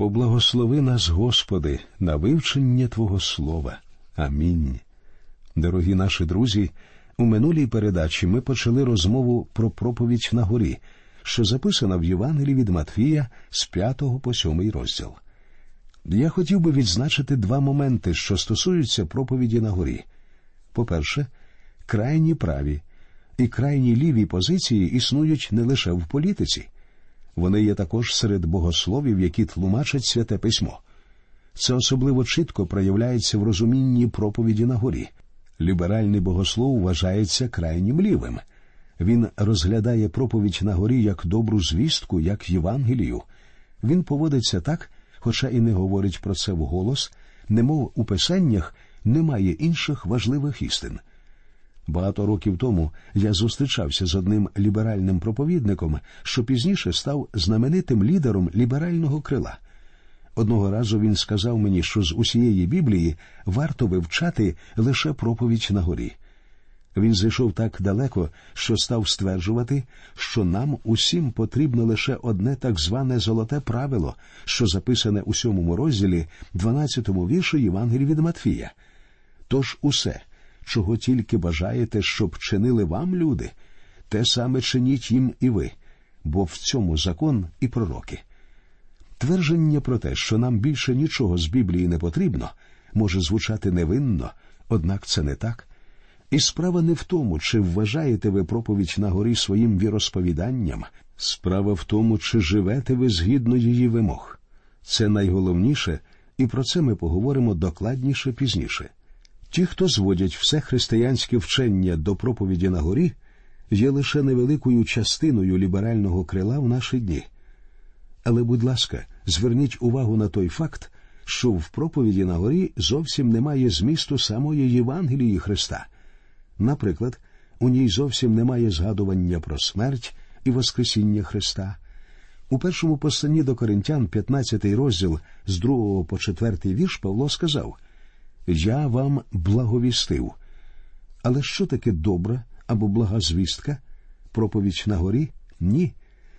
Поблагослови нас, Господи, на вивчення Твого Слова. Амінь. Дорогі наші друзі. У минулій передачі ми почали розмову про проповідь на горі, що записана в Євангелії від Матфія з 5 по 7 розділ. Я хотів би відзначити два моменти, що стосуються проповіді на горі. По-перше, крайні праві і крайні ліві позиції існують не лише в політиці, вони є також серед богословів, які тлумачать святе письмо. Це особливо чітко проявляється в розумінні проповіді на горі. Ліберальний богослов вважається крайнім лівим. Він розглядає проповідь на горі як добру звістку, як Євангелію. Він поводиться так, хоча і не говорить про це вголос, немов у писаннях немає інших важливих істин. Багато років тому я зустрічався з одним ліберальним проповідником, що пізніше став знаменитим лідером ліберального крила. Одного разу він сказав мені, що з усієї Біблії варто вивчати лише проповідь на горі. Він зайшов так далеко, що став стверджувати, що нам усім потрібно лише одне так зване золоте правило, що записане у сьомому розділі, 12-му віршу Євангелії від Матфія. Тож усе, чого тільки бажаєте, щоб чинили вам люди, те саме чиніть їм і ви, бо в цьому закон і пророки. Твердження про те, що нам більше нічого з Біблії не потрібно, може звучати невинно, однак це не так. І справа не в тому, чи вважаєте ви проповідь на горі своїм віросповіданням, справа в тому, чи живете ви згідно її вимог. Це найголовніше, і про це ми поговоримо докладніше пізніше. Ті, хто зводять все християнське вчення до проповіді на горі, є лише невеликою частиною ліберального крила в наші дні. Але, будь ласка, зверніть увагу на той факт, що в проповіді на горі зовсім немає змісту самої Євангелії Христа. Наприклад, у ній зовсім немає згадування про смерть і Воскресіння Христа. У першому посланні до Коринтян, 15 розділ з 2 по 4 вірш Павло сказав Я вам благовістив. Але що таке добра або блага звістка? Проповідь на горі? Ні.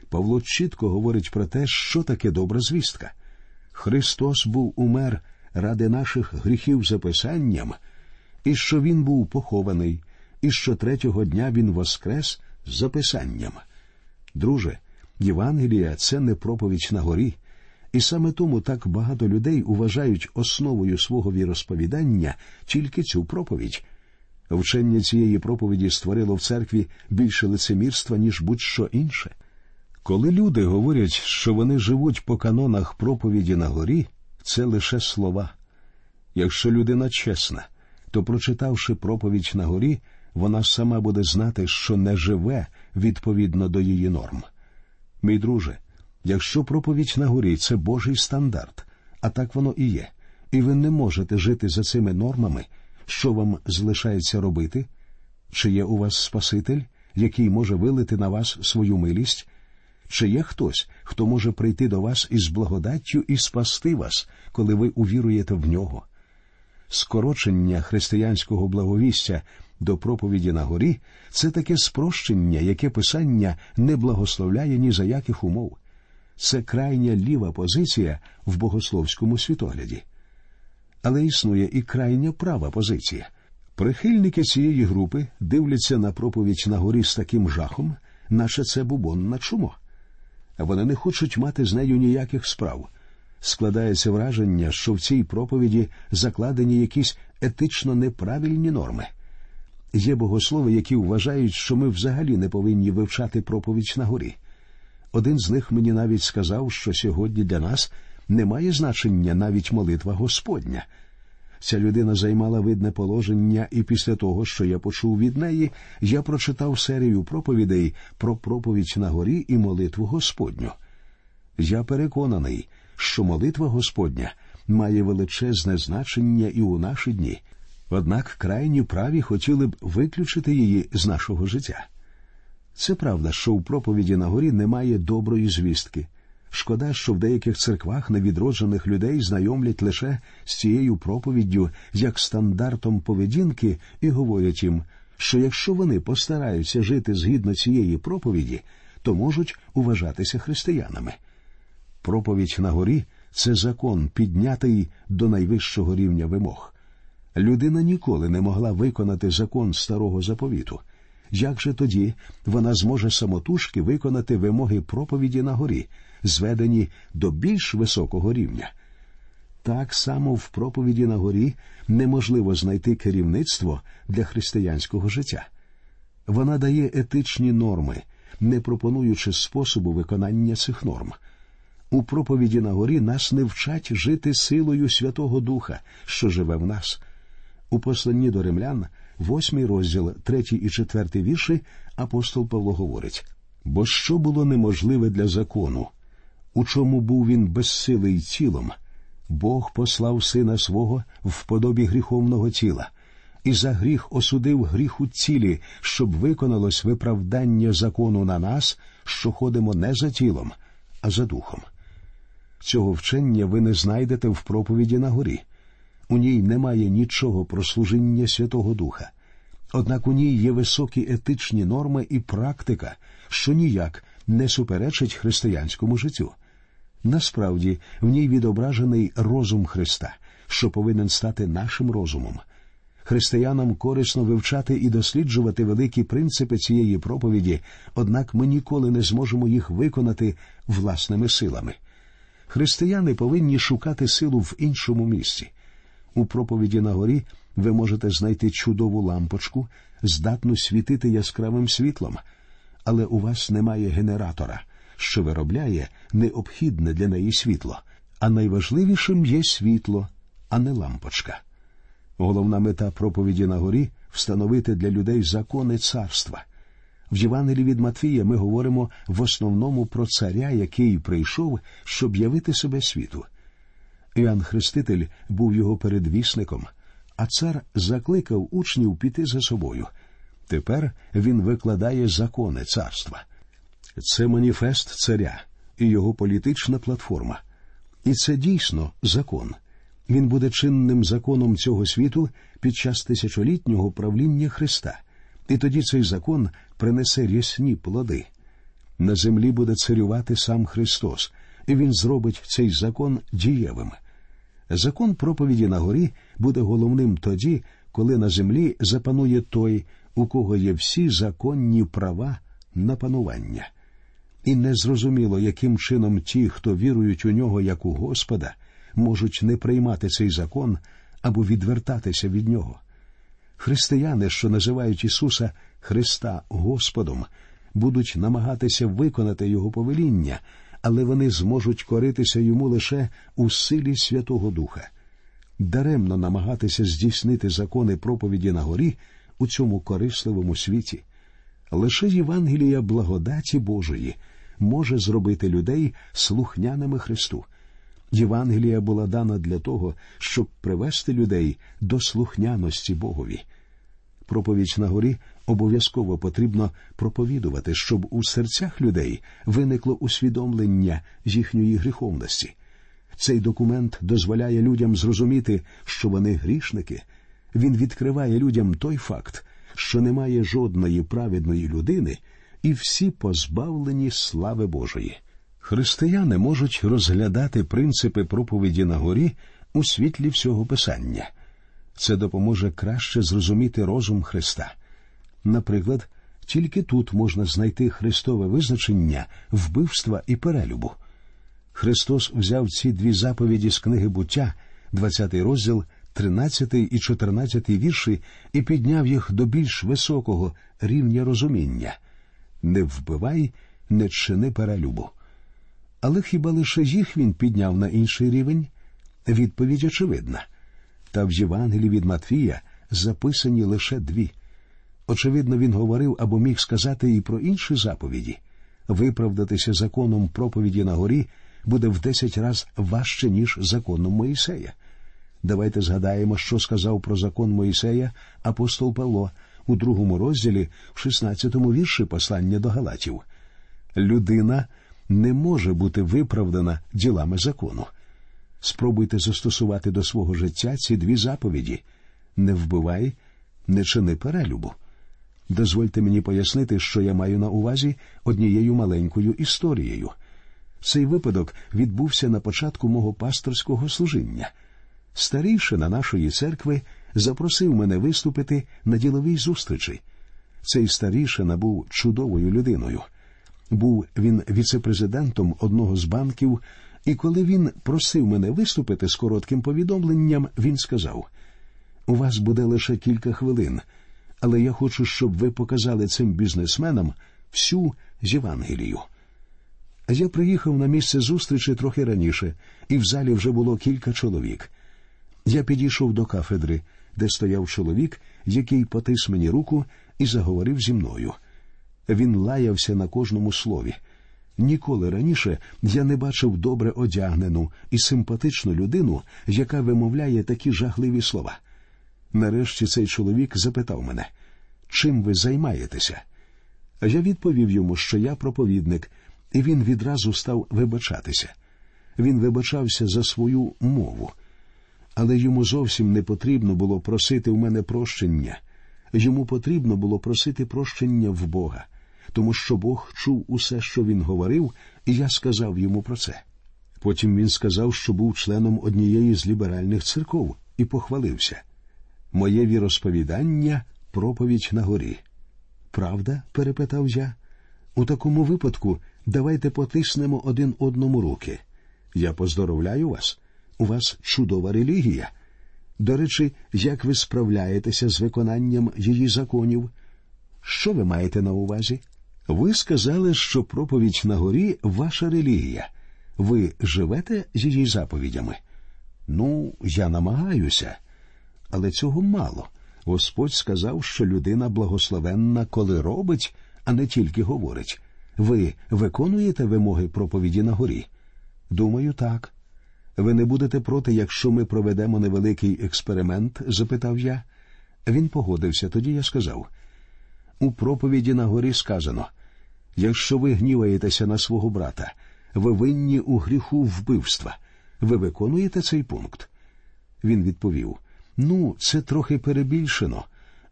Павло чітко говорить про те, що таке добра звістка. Христос був умер ради наших гріхів за Писанням, і що Він був похований, і що третього дня Він воскрес за Писанням. Друже, Євангелія це не проповідь на горі, і саме тому так багато людей вважають основою свого віросповідання тільки цю проповідь. Вчення цієї проповіді створило в церкві більше лицемірства, ніж будь-що інше. Коли люди говорять, що вони живуть по канонах проповіді на горі, це лише слова. Якщо людина чесна, то, прочитавши проповідь на горі, вона сама буде знати, що не живе відповідно до її норм. Мій друже, якщо проповідь на горі це Божий стандарт, а так воно і є, і ви не можете жити за цими нормами, що вам залишається робити? Чи є у вас Спаситель, який може вилити на вас свою милість? Чи є хтось, хто може прийти до вас із благодаттю і спасти вас, коли ви увіруєте в нього? Скорочення християнського благовістя до проповіді на горі це таке спрощення, яке писання не благословляє ні за яких умов. Це крайня ліва позиція в богословському світогляді. Але існує і крайня права позиція. Прихильники цієї групи дивляться на проповідь на горі з таким жахом, наче це бубонна чумо. Вони не хочуть мати з нею ніяких справ. Складається враження, що в цій проповіді закладені якісь етично неправильні норми. Є богослови, які вважають, що ми взагалі не повинні вивчати проповідь на горі. Один з них мені навіть сказав, що сьогодні для нас немає значення навіть молитва Господня. Ця людина займала видне положення, і після того, що я почув від неї, я прочитав серію проповідей про проповідь на горі і молитву Господню. Я переконаний, що молитва Господня має величезне значення і у наші дні, однак крайні праві хотіли б виключити її з нашого життя. Це правда, що у проповіді на горі немає доброї звістки. Шкода, що в деяких церквах невідроджених людей знайомлять лише з цією проповіддю як стандартом поведінки і говорять їм, що якщо вони постараються жити згідно цієї проповіді, то можуть уважатися християнами. Проповідь на горі це закон, піднятий до найвищого рівня вимог. Людина ніколи не могла виконати закон старого заповіту. Як же тоді вона зможе самотужки виконати вимоги проповіді на горі, зведені до більш високого рівня? Так само в проповіді на горі неможливо знайти керівництво для християнського життя. Вона дає етичні норми, не пропонуючи способу виконання цих норм. У проповіді на горі нас не вчать жити силою Святого Духа, що живе в нас. У посланні до римлян, восьмий розділ, третій і четвертий вірші, апостол Павло говорить бо що було неможливе для закону, у чому був він безсилий тілом, Бог послав сина свого в подобі гріховного тіла, і за гріх осудив гріх у цілі, щоб виконалось виправдання закону на нас, що ходимо не за тілом, а за духом. Цього вчення ви не знайдете в проповіді на горі. У ній немає нічого про служіння Святого Духа. Однак у ній є високі етичні норми і практика, що ніяк не суперечить християнському життю. Насправді в ній відображений розум Христа, що повинен стати нашим розумом. Християнам корисно вивчати і досліджувати великі принципи цієї проповіді, однак ми ніколи не зможемо їх виконати власними силами. Християни повинні шукати силу в іншому місці. У проповіді на горі ви можете знайти чудову лампочку, здатну світити яскравим світлом, але у вас немає генератора, що виробляє необхідне для неї світло, а найважливішим є світло, а не лампочка. Головна мета проповіді на горі встановити для людей закони царства. В Євангелії від Матвія ми говоримо в основному про царя, який прийшов, щоб явити себе світу. Іоанн Хреститель був його передвісником, а цар закликав учнів піти за собою. Тепер він викладає закони царства. Це маніфест царя і його політична платформа. І це дійсно закон. Він буде чинним законом цього світу під час тисячолітнього правління Христа, і тоді цей закон принесе рясні плоди. На землі буде царювати сам Христос, і Він зробить цей закон дієвим. Закон проповіді на горі буде головним тоді, коли на землі запанує той, у кого є всі законні права на панування. І незрозуміло, яким чином ті, хто вірують у нього як у Господа, можуть не приймати цей закон або відвертатися від нього. Християни, що називають Ісуса Христа Господом, будуть намагатися виконати Його повеління, але вони зможуть коритися йому лише у силі Святого Духа. Даремно намагатися здійснити закони проповіді на горі у цьому корисливому світі. Лише Євангелія благодаті Божої може зробити людей слухняними Христу. Євангелія була дана для того, щоб привести людей до слухняності Богові. Проповідь на горі обов'язково потрібно проповідувати, щоб у серцях людей виникло усвідомлення їхньої гріховності. Цей документ дозволяє людям зрозуміти, що вони грішники. Він відкриває людям той факт, що немає жодної праведної людини, і всі позбавлені слави Божої. Християни можуть розглядати принципи проповіді на горі у світлі всього Писання. Це допоможе краще зрозуміти розум Христа. Наприклад, тільки тут можна знайти Христове визначення вбивства і перелюбу. Христос взяв ці дві заповіді з книги буття, 20 розділ, 13 і 14 вірші, і підняв їх до більш високого рівня розуміння не вбивай, не чини перелюбу. Але хіба лише їх він підняв на інший рівень? Відповідь очевидна. Та в Євангелії від Матвія записані лише дві. Очевидно, він говорив або міг сказати і про інші заповіді. Виправдатися законом проповіді на горі буде в десять раз важче, ніж законом Моїсея. Давайте згадаємо, що сказав про закон Моїсея апостол Павло у другому розділі, в 16-му вірші послання до Галатів. Людина не може бути виправдана ділами закону. Спробуйте застосувати до свого життя ці дві заповіді не вбивай, не чини перелюбу. Дозвольте мені пояснити, що я маю на увазі однією маленькою історією. Цей випадок відбувся на початку мого пасторського служіння. Старійшина нашої церкви запросив мене виступити на діловій зустрічі. Цей старішина був чудовою людиною. Був він віцепрезидентом одного з банків, і коли він просив мене виступити з коротким повідомленням, він сказав: У вас буде лише кілька хвилин, але я хочу, щоб ви показали цим бізнесменам всю Євангелію. Я приїхав на місце зустрічі трохи раніше, і в залі вже було кілька чоловік. Я підійшов до кафедри, де стояв чоловік, який потис мені руку і заговорив зі мною. Він лаявся на кожному слові. Ніколи раніше я не бачив добре одягнену і симпатичну людину, яка вимовляє такі жахливі слова. Нарешті цей чоловік запитав мене, чим ви займаєтеся? Я відповів йому, що я проповідник, і він відразу став вибачатися. Він вибачався за свою мову, але йому зовсім не потрібно було просити в мене прощення. Йому потрібно було просити прощення в Бога, тому що Бог чув усе, що він говорив, і я сказав йому про це. Потім він сказав, що був членом однієї з ліберальних церков, і похвалився. Моє віросповідання проповідь на горі. Правда? перепитав я. У такому випадку давайте потиснемо один одному руки. Я поздоровляю вас. У вас чудова релігія. До речі, як ви справляєтеся з виконанням її законів? Що ви маєте на увазі? Ви сказали, що проповідь на горі ваша релігія. Ви живете її заповідями? Ну, я намагаюся, але цього мало. Господь сказав, що людина благословенна, коли робить, а не тільки говорить. Ви виконуєте вимоги проповіді на горі? Думаю, так. Ви не будете проти, якщо ми проведемо невеликий експеримент? запитав я. Він погодився. Тоді я сказав у проповіді на горі сказано якщо ви гніваєтеся на свого брата, ви винні у гріху вбивства. Ви виконуєте цей пункт? Він відповів Ну, це трохи перебільшено,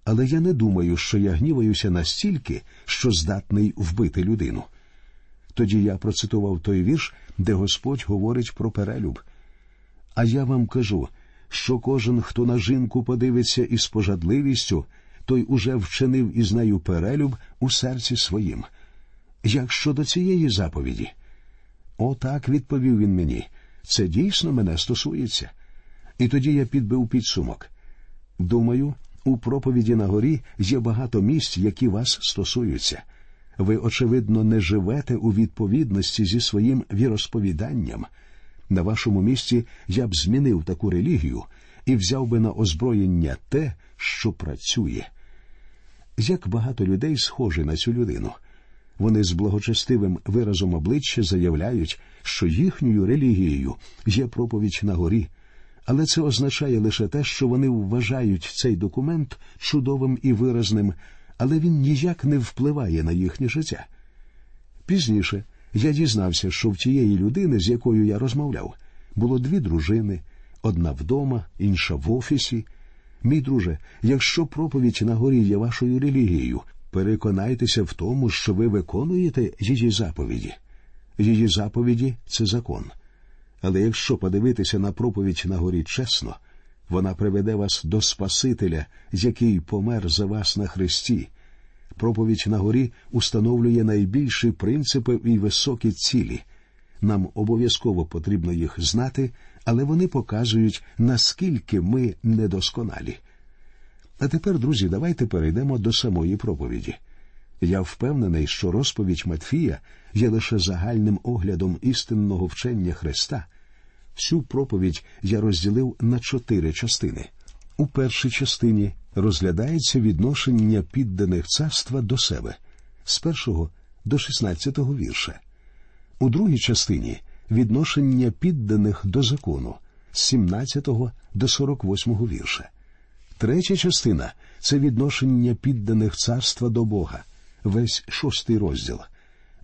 але я не думаю, що я гніваюся настільки, що здатний вбити людину. Тоді я процитував той вірш, де Господь говорить про перелюб. А я вам кажу, що кожен, хто на жінку подивиться із пожадливістю, той уже вчинив із нею перелюб у серці своїм. Як щодо цієї заповіді? Отак відповів він мені. Це дійсно мене стосується. І тоді я підбив підсумок. Думаю, у проповіді на горі є багато місць, які вас стосуються. Ви, очевидно, не живете у відповідності зі своїм віросповіданням. На вашому місці я б змінив таку релігію і взяв би на озброєння те, що працює. Як багато людей схожі на цю людину. Вони з благочестивим виразом обличчя заявляють, що їхньою релігією є проповідь на горі, але це означає лише те, що вони вважають цей документ чудовим і виразним, але він ніяк не впливає на їхнє життя. Пізніше я дізнався, що в тієї людини, з якою я розмовляв, було дві дружини, одна вдома, інша в офісі. Мій друже, якщо проповідь на горі є вашою релігією, переконайтеся в тому, що ви виконуєте її заповіді. Її заповіді це закон. Але якщо подивитися на проповідь на горі чесно, вона приведе вас до Спасителя, який помер за вас на Христі. Проповідь на горі установлює найбільші принципи і високі цілі. Нам обов'язково потрібно їх знати, але вони показують, наскільки ми недосконалі. А тепер, друзі, давайте перейдемо до самої проповіді. Я впевнений, що розповідь Матфія є лише загальним оглядом істинного вчення Христа. Всю проповідь я розділив на чотири частини. У першій частині розглядається відношення підданих царства до себе з першого до шістнадцятого вірша. У другій частині відношення підданих до закону з 17 до 48 вірша. Третя частина це відношення підданих царства до Бога, весь шостий розділ.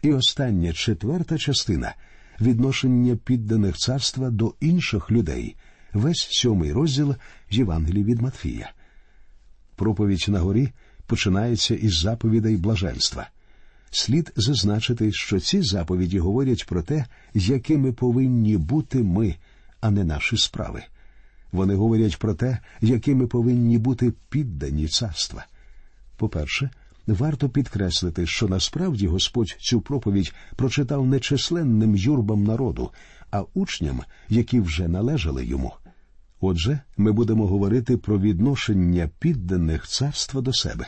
І остання четверта частина відношення підданих царства до інших людей, весь сьомий розділ Євангелії від Матфія. Проповідь на горі починається із заповідей блаженства. слід зазначити, що ці заповіді говорять про те, якими повинні бути ми, а не наші справи. Вони говорять про те, якими повинні бути піддані царства. По-перше, варто підкреслити, що насправді Господь цю проповідь прочитав не численним юрбам народу, а учням, які вже належали йому. Отже, ми будемо говорити про відношення підданих царства до себе.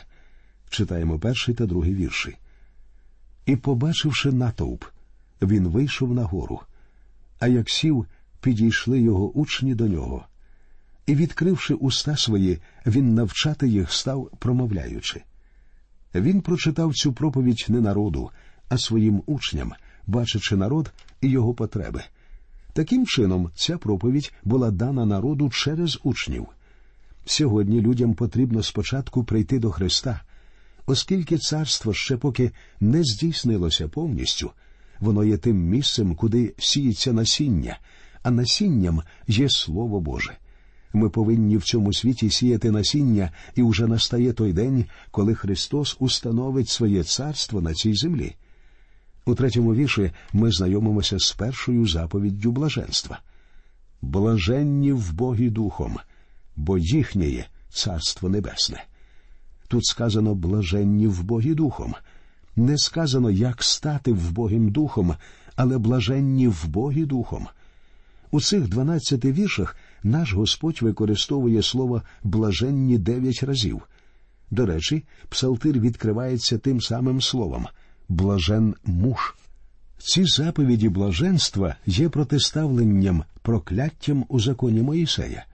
Читаємо перший та другий вірші. І, побачивши натовп, він вийшов на гору, а як сів, підійшли його учні до нього. І, відкривши уста свої, він навчати їх став, промовляючи. Він прочитав цю проповідь не народу, а своїм учням, бачачи народ і його потреби. Таким чином, ця проповідь була дана народу через учнів. Сьогодні людям потрібно спочатку прийти до Христа, оскільки царство ще поки не здійснилося повністю, воно є тим місцем, куди сіється насіння, а насінням є Слово Боже. Ми повинні в цьому світі сіяти насіння, і вже настає той день, коли Христос установить своє царство на цій землі. У третьому вірші ми знайомимося з першою заповіддю блаженства. Блаженні в Богі духом, бо їхнє царство небесне. Тут сказано блаженні в Богі духом. Не сказано, як стати в Богім духом, але блаженні в Богі духом. У цих дванадцяти віршах наш Господь використовує слово блаженні дев'ять разів. До речі, псалтир відкривається тим самим словом блажен муж. Ці заповіді блаженства є протиставленням прокляттям у законі Моїсея.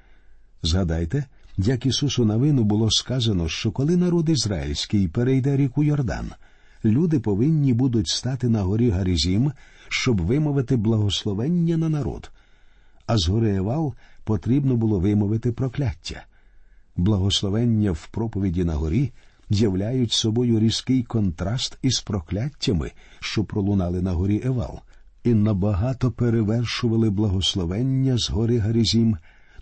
Згадайте, як Ісусу Навину було сказано, що коли народ ізраїльський перейде ріку Йордан, люди повинні будуть стати на горі Гарізім, щоб вимовити благословення на народ. А з гори Евал потрібно було вимовити прокляття. Благословення в проповіді на горі являють собою різкий контраст із прокляттями, що пролунали на горі Евал, і набагато перевершували благословення з гори Гарізім,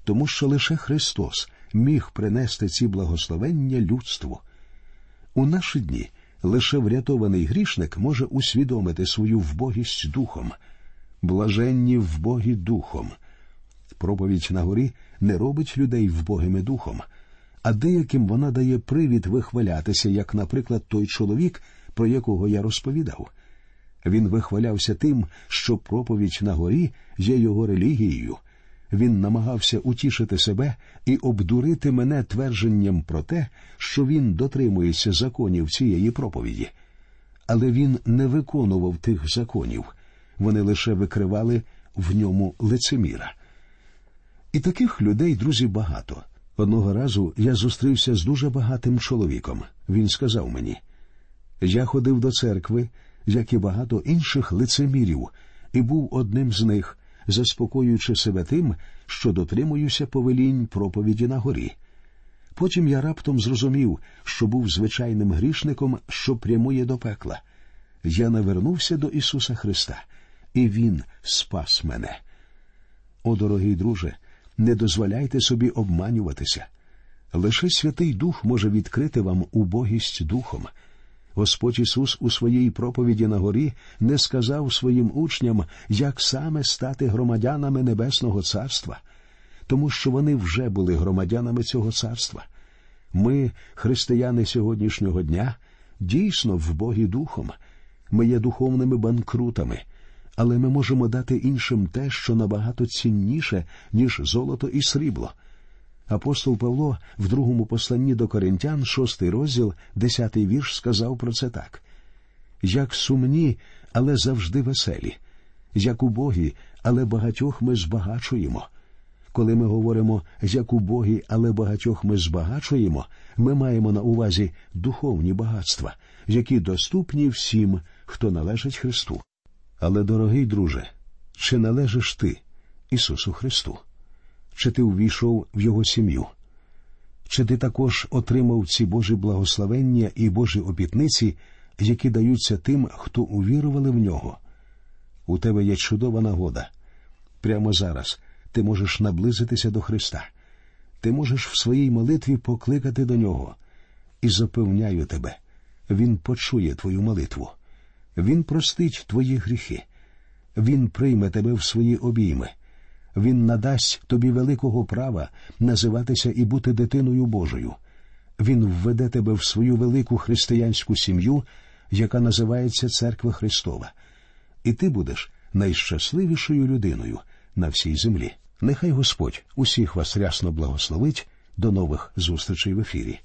тому що лише Христос міг принести ці благословення людству. У наші дні лише врятований грішник може усвідомити свою вбогість духом, блаженні вбогі духом. Проповідь на горі не робить людей вбогими духом, а деяким вона дає привід вихвалятися, як, наприклад, той чоловік, про якого я розповідав. Він вихвалявся тим, що проповідь на горі є його релігією. Він намагався утішити себе і обдурити мене твердженням про те, що він дотримується законів цієї проповіді. Але він не виконував тих законів, вони лише викривали в ньому лицеміра. І таких людей, друзі, багато. Одного разу я зустрівся з дуже багатим чоловіком. Він сказав мені: я ходив до церкви, як і багато інших лицемірів, і був одним з них, заспокоюючи себе тим, що дотримуюся повелінь проповіді на горі. Потім я раптом зрозумів, що був звичайним грішником, що прямує до пекла. Я навернувся до Ісуса Христа, і Він спас мене. О, дорогий друже, не дозволяйте собі обманюватися. Лише Святий Дух може відкрити вам убогість духом. Господь Ісус у своїй проповіді на горі не сказав своїм учням, як саме стати громадянами Небесного Царства, тому що вони вже були громадянами цього царства. Ми, християни сьогоднішнього дня, дійсно в Богі духом. Ми є духовними банкрутами, але ми можемо дати іншим те, що набагато цінніше, ніж золото і срібло. Апостол Павло в другому посланні до Коринтян, шостий розділ, десятий вірш, сказав про це так як сумні, але завжди веселі, як убогі, але багатьох ми збагачуємо. Коли ми говоримо як убогі, але багатьох ми збагачуємо, ми маємо на увазі духовні багатства, які доступні всім, хто належить Христу. Але, дорогий друже, чи належиш ти Ісусу Христу? Чи ти увійшов в Його сім'ю? Чи ти також отримав ці Божі благословення і Божі обітниці, які даються тим, хто увірували в нього? У тебе є чудова нагода. Прямо зараз ти можеш наблизитися до Христа. Ти можеш в своїй молитві покликати до нього. І запевняю тебе, Він почує твою молитву. Він простить твої гріхи, Він прийме тебе в свої обійми, Він надасть тобі великого права називатися і бути дитиною Божою. Він введе тебе в свою велику християнську сім'ю, яка називається Церква Христова, і ти будеш найщасливішою людиною на всій землі. Нехай Господь усіх вас рясно благословить. До нових зустрічей в ефірі.